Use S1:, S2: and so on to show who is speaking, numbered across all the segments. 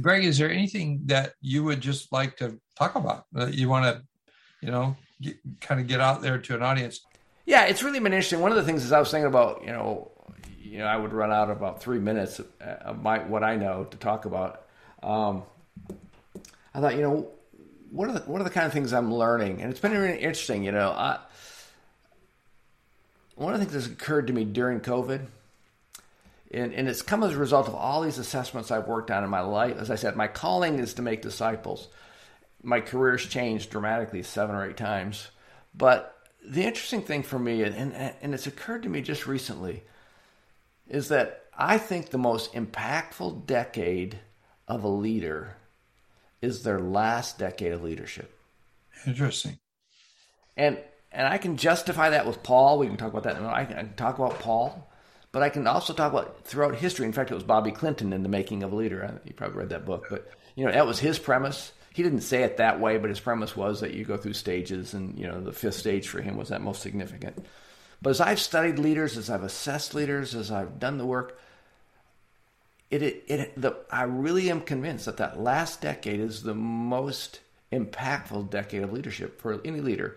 S1: Greg, is there anything that you would just like to talk about that you want to, you know, get, kind of get out there to an audience?
S2: Yeah, it's really been interesting. One of the things is I was thinking about, you know, you know, I would run out about three minutes of my what I know to talk about. Um, I thought, you know, what are the what are the kind of things I'm learning, and it's been really interesting. You know, I, one of the things that's occurred to me during COVID, and, and it's come as a result of all these assessments I've worked on in my life. As I said, my calling is to make disciples. My career's changed dramatically seven or eight times, but the interesting thing for me, and, and, and it's occurred to me just recently, is that I think the most impactful decade of a leader is their last decade of leadership.
S1: Interesting.
S2: And and I can justify that with Paul. We can talk about that. I can talk about Paul, but I can also talk about throughout history. In fact, it was Bobby Clinton in the making of a leader. You probably read that book, but you know that was his premise. He didn't say it that way, but his premise was that you go through stages, and you know the fifth stage for him was that most significant. But as I've studied leaders, as I've assessed leaders, as I've done the work, it, it, it the, I really am convinced that that last decade is the most impactful decade of leadership for any leader.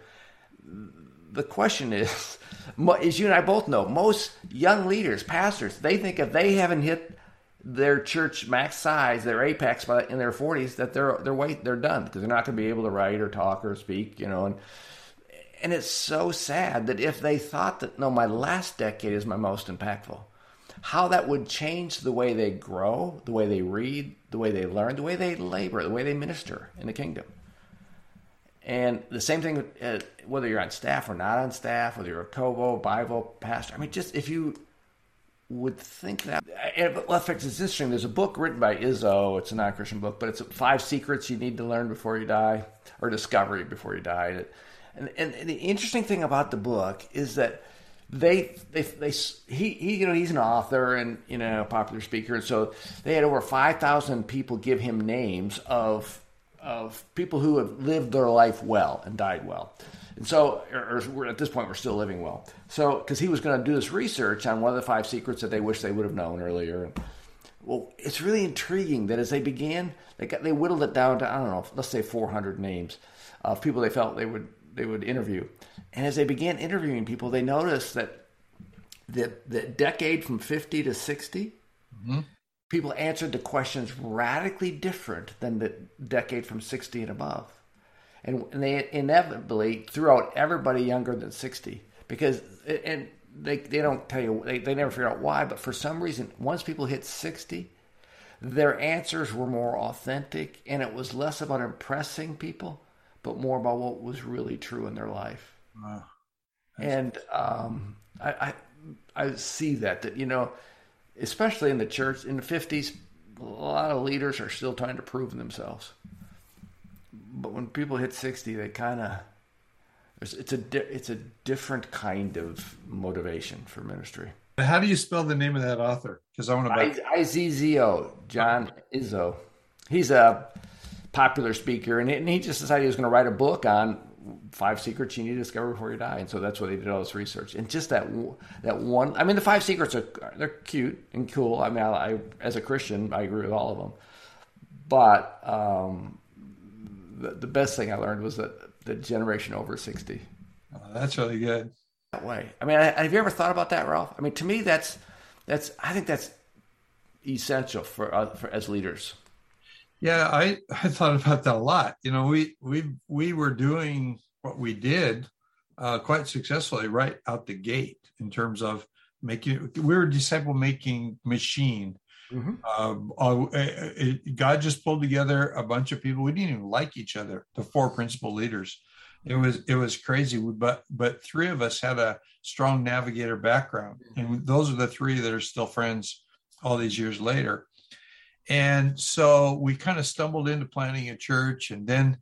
S2: The question is, as you and I both know, most young leaders, pastors, they think if they haven't hit their church max size, their apex by in their 40s, that they're they're wait they're done because they're not going to be able to write or talk or speak, you know. And and it's so sad that if they thought that no, my last decade is my most impactful, how that would change the way they grow, the way they read, the way they learn, the way they labor, the way they minister in the kingdom. And the same thing, uh, whether you're on staff or not on staff, whether you're a Kobo, Bible, pastor. I mean, just if you would think that. And, well, in fact, it's interesting. There's a book written by Izzo. It's a non-Christian book, but it's five secrets you need to learn before you die, or discovery before you die. And, and, and the interesting thing about the book is that they, they, they, he, he, you know, he's an author and, you know, a popular speaker. And so they had over 5,000 people give him names of, of people who have lived their life well and died well. And so, or, or at this point, we're still living well. So, because he was going to do this research on one of the five secrets that they wish they would have known earlier. Well, it's really intriguing that as they began, they got they whittled it down to I don't know, let's say 400 names of people they felt they would they would interview. And as they began interviewing people, they noticed that the, the decade from 50 to 60, mm-hmm. People answered the questions radically different than the decade from 60 and above. And, and they inevitably threw out everybody younger than 60 because, and they, they don't tell you, they, they never figure out why, but for some reason, once people hit 60, their answers were more authentic and it was less about impressing people but more about what was really true in their life. Wow. And um, I, I, I see that that you know, especially in the church in the fifties, a lot of leaders are still trying to prove themselves. But when people hit sixty, they kind of it's a it's a different kind of motivation for ministry.
S1: How do you spell the name of that author? Because I want to.
S2: I, I Z Z O John Izzo. He's a popular speaker, and, and he just decided he was going to write a book on five secrets you need to discover before you die. And so that's why they did all this research. And just that that one, I mean, the five secrets are they're cute and cool. I mean, I, I as a Christian, I agree with all of them. But um, the, the best thing I learned was that the generation over sixty.
S1: Oh, that's really good.
S2: That way. I mean, I, have you ever thought about that, Ralph? I mean, to me, that's that's I think that's essential for, uh, for as leaders.
S1: Yeah, I, I thought about that a lot. You know, we we we were doing what we did uh, quite successfully right out the gate in terms of making. We were a disciple making machine. Mm-hmm. Uh, uh, it, God just pulled together a bunch of people. We didn't even like each other. The four principal leaders, it was it was crazy. But but three of us had a strong navigator background, and those are the three that are still friends all these years later. And so we kind of stumbled into planning a church, and then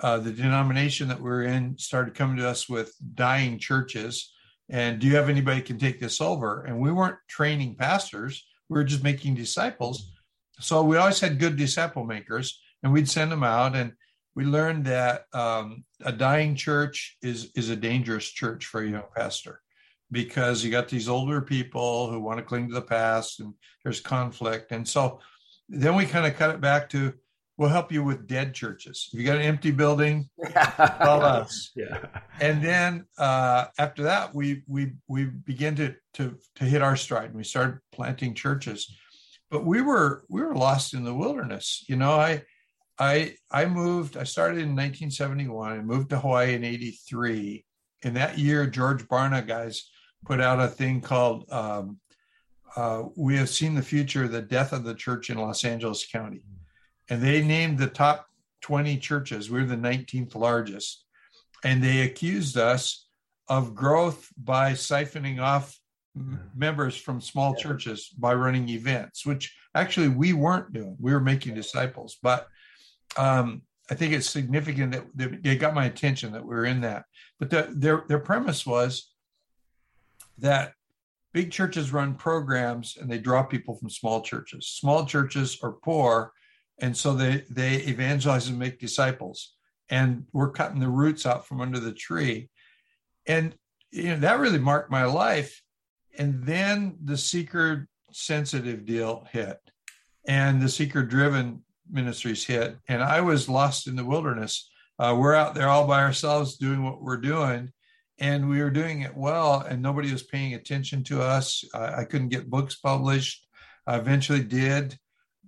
S1: uh, the denomination that we're in started coming to us with dying churches. And do you have anybody can take this over? And we weren't training pastors; we were just making disciples. So we always had good disciple makers, and we'd send them out. And we learned that um, a dying church is is a dangerous church for a young pastor because you got these older people who want to cling to the past, and there's conflict. And so then we kind of cut it back to we'll help you with dead churches. If you got an empty building, call us.
S2: Yeah.
S1: And then uh, after that, we we we began to to to hit our stride. and We started planting churches, but we were we were lost in the wilderness. You know, I I I moved. I started in 1971. I moved to Hawaii in '83. In that year, George Barna guys put out a thing called um, uh, "We Have Seen the Future: The Death of the Church in Los Angeles County." and they named the top 20 churches. We are the 19th largest. And they accused us of growth by siphoning off members from small yeah. churches by running events, which actually we weren't doing. We were making disciples. But um, I think it's significant that they got my attention that we were in that. But the, their, their premise was that big churches run programs and they draw people from small churches. Small churches are poor and so they they evangelize and make disciples. And we're cutting the roots out from under the tree. And you know that really marked my life. And then the seeker sensitive deal hit and the seeker driven ministries hit. And i was lost in the wilderness. Uh, we're out there all by ourselves doing what we're doing and we were doing it well and nobody was paying attention to us. I, I couldn't get books published. I eventually did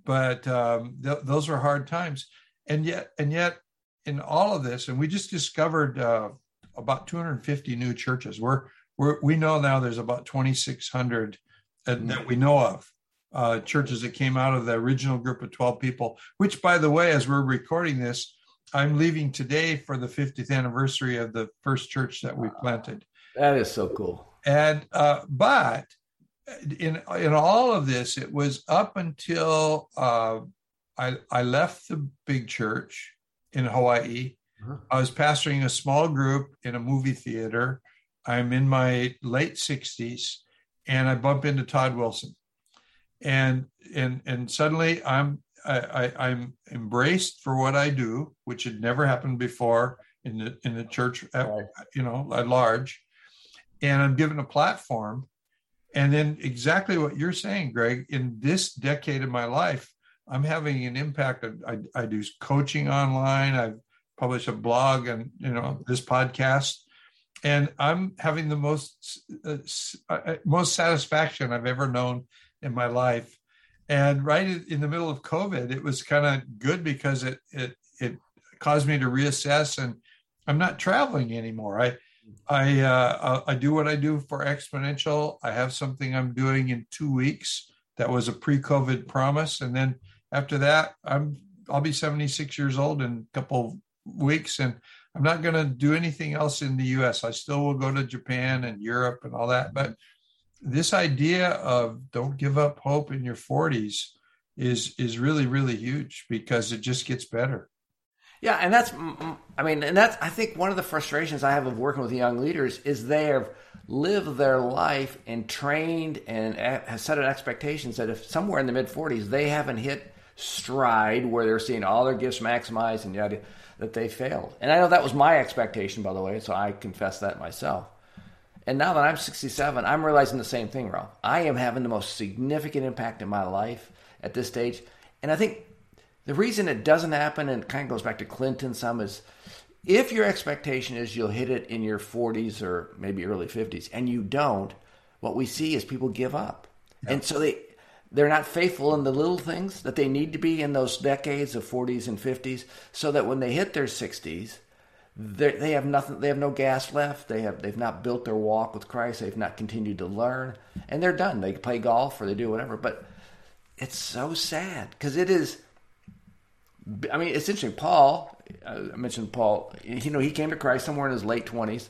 S1: but um, th- those were hard times. And yet and yet in all of this and we just discovered uh, about 250 new churches. We're, we're we know now there's about 2600 that, that we know of uh, churches that came out of the original group of 12 people which by the way as we're recording this i'm leaving today for the 50th anniversary of the first church that we planted
S2: that is so cool
S1: and uh, but in in all of this, it was up until uh, I I left the big church in Hawaii. Uh-huh. I was pastoring a small group in a movie theater. I'm in my late 60s, and I bump into Todd Wilson, and and and suddenly I'm I, I, am embraced for what I do, which had never happened before in the in the church, at, you know, at large, and I'm given a platform and then exactly what you're saying, Greg, in this decade of my life, I'm having an impact. I, I do coaching online. I've published a blog and, you know, this podcast and I'm having the most, uh, uh most satisfaction I've ever known in my life. And right in the middle of COVID, it was kind of good because it, it, it caused me to reassess and I'm not traveling anymore. I, I uh, I do what I do for Exponential. I have something I'm doing in two weeks that was a pre-COVID promise, and then after that, I'm I'll be 76 years old in a couple weeks, and I'm not going to do anything else in the U.S. I still will go to Japan and Europe and all that, but this idea of don't give up hope in your 40s is is really really huge because it just gets better.
S2: Yeah, and that's, I mean, and that's, I think one of the frustrations I have of working with young leaders is they have lived their life and trained and have set an expectations that if somewhere in the mid 40s they haven't hit stride where they're seeing all their gifts maximized and yada, that they failed. And I know that was my expectation, by the way, so I confess that myself. And now that I'm 67, I'm realizing the same thing, Ralph. I am having the most significant impact in my life at this stage. And I think the reason it doesn't happen, and it kind of goes back to Clinton some, is if your expectation is you'll hit it in your 40s or maybe early 50s, and you don't, what we see is people give up. Yep. And so they they're not faithful in the little things that they need to be in those decades of 40s and 50s, so that when they hit their 60s, they have nothing. They have no gas left. They have they've not built their walk with Christ. They've not continued to learn, and they're done. They play golf or they do whatever. But it's so sad because it is I mean, it's interesting. Paul, uh, I mentioned Paul. You know, he came to Christ somewhere in his late twenties,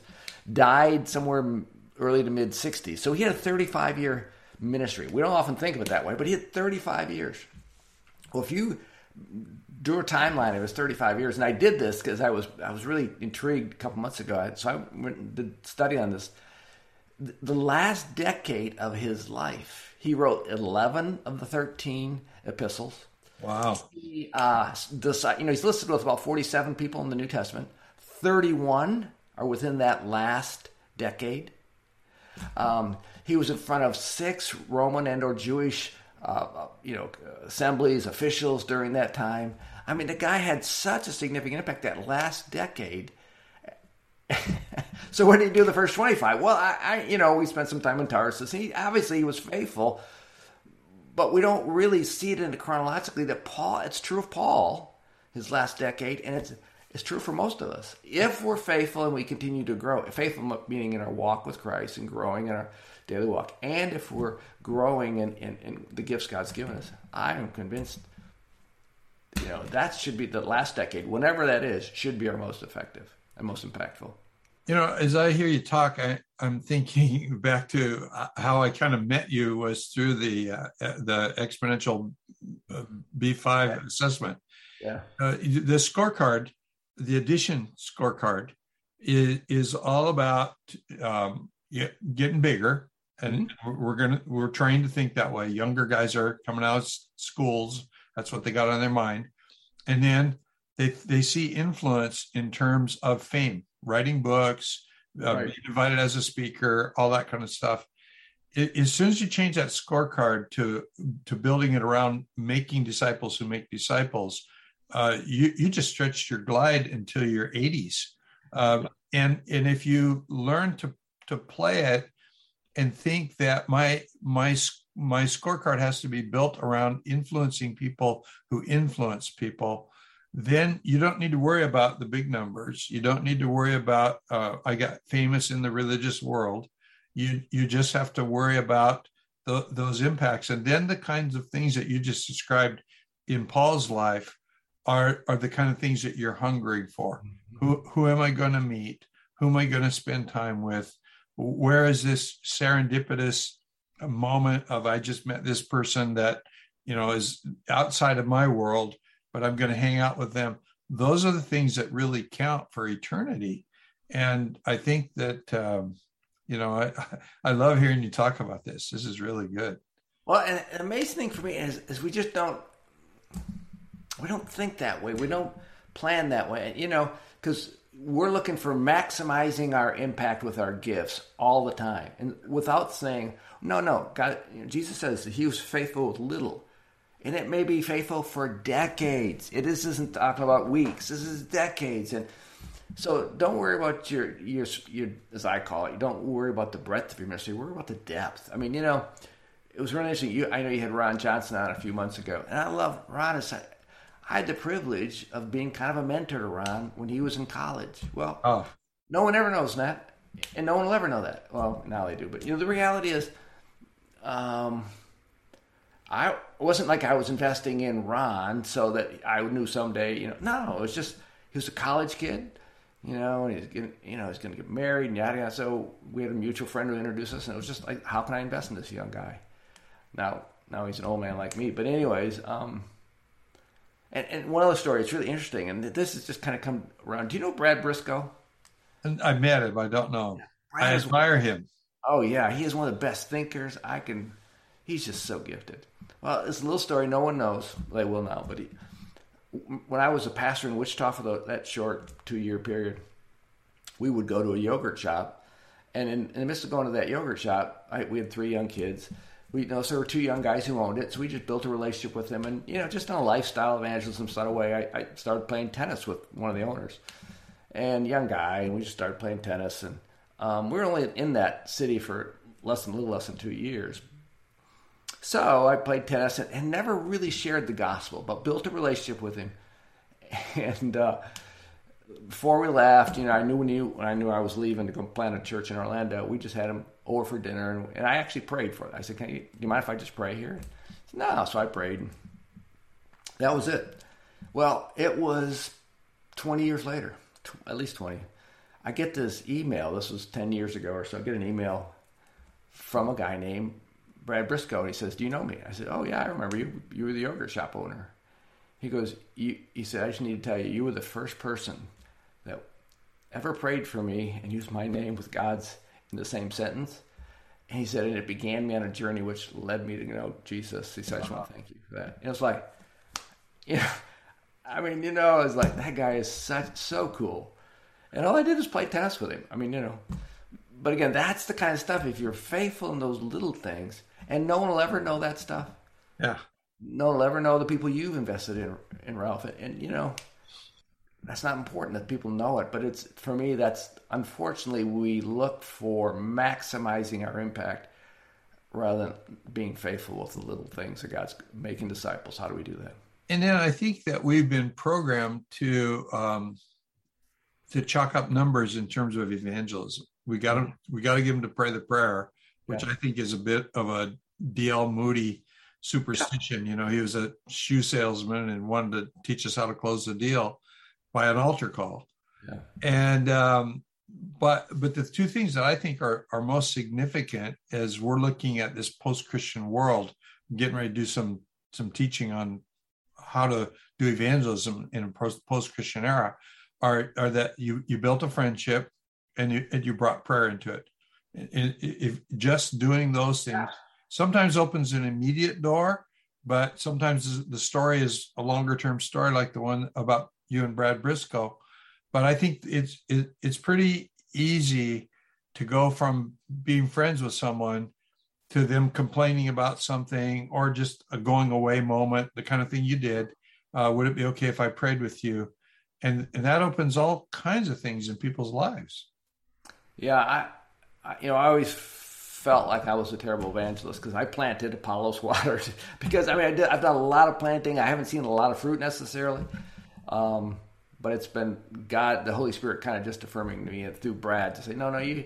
S2: died somewhere early to mid 60s. So he had a 35 year ministry. We don't often think of it that way, but he had 35 years. Well, if you drew a timeline, it was 35 years, and I did this because I was I was really intrigued a couple months ago. So I went and did study on this. The last decade of his life, he wrote 11 of the 13 epistles.
S1: Wow.
S2: He, uh, this, you know, he's listed with about 47 people in the New Testament. 31 are within that last decade. Um, he was in front of six Roman and or Jewish, uh, you know, assemblies, officials during that time. I mean, the guy had such a significant impact that last decade. so what did he do the first 25? Well, I, I, you know, we spent some time in Tarsus. He obviously he was faithful, but we don't really see it in chronologically that Paul. It's true of Paul, his last decade, and it's it's true for most of us. If we're faithful and we continue to grow, faithful meaning in our walk with Christ and growing in our daily walk, and if we're growing in, in, in the gifts God's given us, I am convinced, you know, that should be the last decade, whenever that is, should be our most effective and most impactful.
S1: You know, as I hear you talk, I, am thinking back to uh, how I kind of met you was through the uh, the exponential uh, B5 assessment.
S2: Yeah.
S1: Uh, the scorecard the addition scorecard is, is all about um, getting bigger and mm-hmm. we're gonna we're trained to think that way. Younger guys are coming out of schools. That's what they got on their mind. And then they they see influence in terms of fame writing books uh, right. being invited as a speaker all that kind of stuff. It, as soon as you change that scorecard to to building it around making disciples who make disciples uh, you you just stretched your glide until your 80s, uh, and and if you learn to to play it and think that my my my scorecard has to be built around influencing people who influence people then you don't need to worry about the big numbers you don't need to worry about uh, i got famous in the religious world you you just have to worry about the, those impacts and then the kinds of things that you just described in paul's life are are the kind of things that you're hungry for. Mm-hmm. Who who am I going to meet? Who am I going to spend time with? Where is this serendipitous moment of I just met this person that you know is outside of my world, but I'm going to hang out with them. Those are the things that really count for eternity. And I think that um, you know I I love hearing you talk about this. This is really good.
S2: Well, and an amazing thing for me is, is we just don't we don't think that way. We don't plan that way. You know, because we're looking for maximizing our impact with our gifts all the time, and without saying, "No, no." God, you know, Jesus says He was faithful with little, and it may be faithful for decades. It is, isn't talking about weeks. This is decades, and so don't worry about your your your as I call it. Don't worry about the breadth of your ministry. Worry about the depth. I mean, you know. It was really interesting. You, I know you had Ron Johnson on a few months ago, and I love Ron. Is I had the privilege of being kind of a mentor to Ron when he was in college. Well, oh. no one ever knows that, and no one will ever know that. Well, now they do, but you know the reality is, um, I wasn't like I was investing in Ron so that I knew someday. You know, no, it was just he was a college kid. You know, and he's getting, you know, he's going to get married and yada yada. So we had a mutual friend who introduced us, and it was just like, how can I invest in this young guy? Now, now he's an old man like me, but anyways, um, and, and one other story, it's really interesting, and this has just kind of come around. Do you know Brad Brisco?
S1: I met him. I don't know. Yeah, I admire him.
S2: Oh yeah, he is one of the best thinkers. I can. He's just so gifted. Well, it's a little story no one knows. They will now, but he, when I was a pastor in Wichita for the, that short two year period, we would go to a yogurt shop, and in, in the midst of going to that yogurt shop, I, we had three young kids we you know so there were two young guys who owned it so we just built a relationship with them and you know just in a lifestyle evangelism sort of way I, I started playing tennis with one of the owners. And young guy and we just started playing tennis and um, we were only in that city for less than a little less than two years. So i played tennis and, and never really shared the gospel but built a relationship with him. And uh, before we left, you know, I knew when, you, when I knew I was leaving to go plant a church in Orlando, we just had him over for dinner, and, and I actually prayed for it. I said, "Can you, do you mind if I just pray here?" Said, no, so I prayed. that was it. Well, it was 20 years later, at least 20, I get this email. This was 10 years ago or so. I get an email from a guy named Brad Brisco. And he says, Do you know me? I said, Oh, yeah, I remember you. You were the yogurt shop owner. He goes, He said, I just need to tell you, you were the first person that ever prayed for me and used my name with God's in the same sentence. And he said, and it began me on a journey which led me to know Jesus. He said, I just want to thank you for that. And it was like, yeah, I mean, you know, it's like that guy is such so cool. And all I did was play tennis with him. I mean, you know, but again, that's the kind of stuff. If you're faithful in those little things, and no one will ever know that stuff.
S1: Yeah.
S2: No one will ever know the people you've invested in in Ralph. And you know, that's not important that people know it. But it's for me. That's unfortunately we look for maximizing our impact rather than being faithful with the little things that God's making disciples. How do we do that?
S1: And then I think that we've been programmed to um, to chalk up numbers in terms of evangelism. We got to we got to give them to pray the prayer, which yeah. I think is a bit of a D.L. Moody superstition. You know, he was a shoe salesman and wanted to teach us how to close the deal by an altar call. Yeah. And um, but but the two things that I think are are most significant as we're looking at this post Christian world, getting ready to do some some teaching on how to do evangelism in a post Christian era, are are that you you built a friendship and you and you brought prayer into it. And if just doing those things sometimes opens an immediate door, but sometimes the story is a longer term story, like the one about you and Brad Brisco. But I think it's it, it's pretty easy to go from being friends with someone to them complaining about something or just a going away moment, the kind of thing you did. Uh, would it be okay if I prayed with you? And and that opens all kinds of things in people's lives.
S2: Yeah, I, I you know I always felt like I was a terrible evangelist because I planted Apollo's squatters because I mean I did, I've done a lot of planting. I haven't seen a lot of fruit necessarily, um, but it's been God, the Holy Spirit, kind of just affirming to me through Brad to say, no, no, you.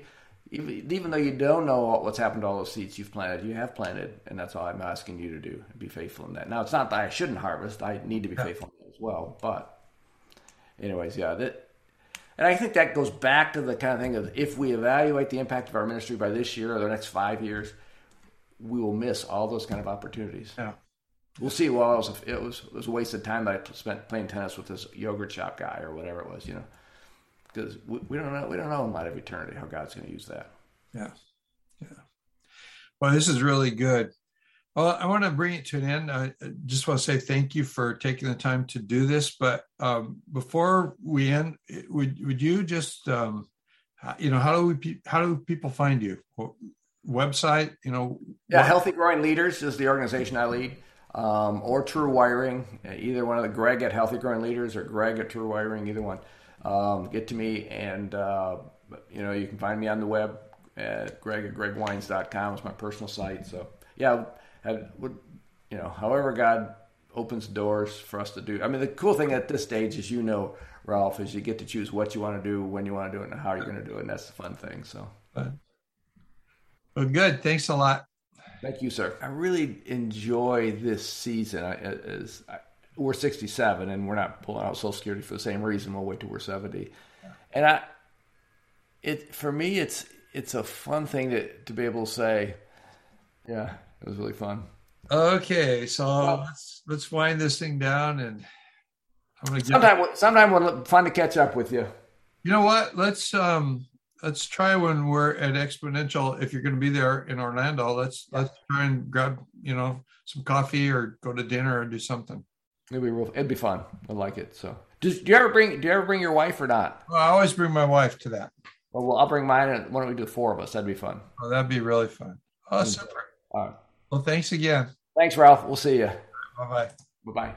S2: Even, even though you don't know what's happened to all those seeds you've planted, you have planted, and that's all I'm asking you to do. Be faithful in that. Now, it's not that I shouldn't harvest; I need to be faithful as well. But, anyways, yeah, that and I think that goes back to the kind of thing of if we evaluate the impact of our ministry by this year or the next five years, we will miss all those kind of opportunities.
S1: Yeah
S2: we'll see. Well, it was, a, it was it was a waste of time that I spent playing tennis with this yogurt shop guy or whatever it was, you know, because we, we, don't know we don't know in light of eternity how God's going to use that.
S1: Yeah, yeah. Well, this is really good. Well, I want to bring it to an end. I just want to say thank you for taking the time to do this. But um, before we end, would would you just um, you know how do we how do people find you? Website, you know.
S2: Yeah, what? Healthy Growing Leaders is the organization I lead um, or TrueWiring, either one of the Greg at Healthy Growing Leaders or Greg at TrueWiring, either one. Um, get to me, and uh, you know you can find me on the web at greg at gregwiens.com. It's my personal site. So yeah, would, you know, however God opens doors for us to do. I mean, the cool thing at this stage, is you know, Ralph, is you get to choose what you want to do, when you want to do it, and how you're going to do it, and that's the fun thing. So.
S1: Well, good. Thanks a lot.
S2: Thank you, sir. I really enjoy this season. I, as I, we're 67, and we're not pulling out Social Security for the same reason. We'll wait till we're 70. And I, it for me, it's it's a fun thing to to be able to say, yeah, it was really fun.
S1: Okay, so well, let's let's wind this thing down, and
S2: I'm gonna. Sometime, sometime we'll find to catch up with you.
S1: You know what? Let's um let's try when we're at Exponential. If you're going to be there in Orlando, let's let's try and grab you know some coffee or go to dinner or do something.
S2: It'd be real. It'd be fun. I like it. So, do, do you ever bring do you ever bring your wife or not?
S1: Well, I always bring my wife to that.
S2: Well, well I'll bring mine. And why don't we do four of us? That'd be fun.
S1: Oh, that'd be really fun. Oh, mm-hmm. super. All right. Well, thanks again.
S2: Thanks, Ralph. We'll see you.
S1: Bye-bye
S2: Bye bye.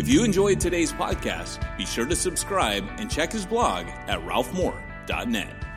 S3: If you enjoyed today's podcast, be sure to subscribe and check his blog at ralphmoore.net.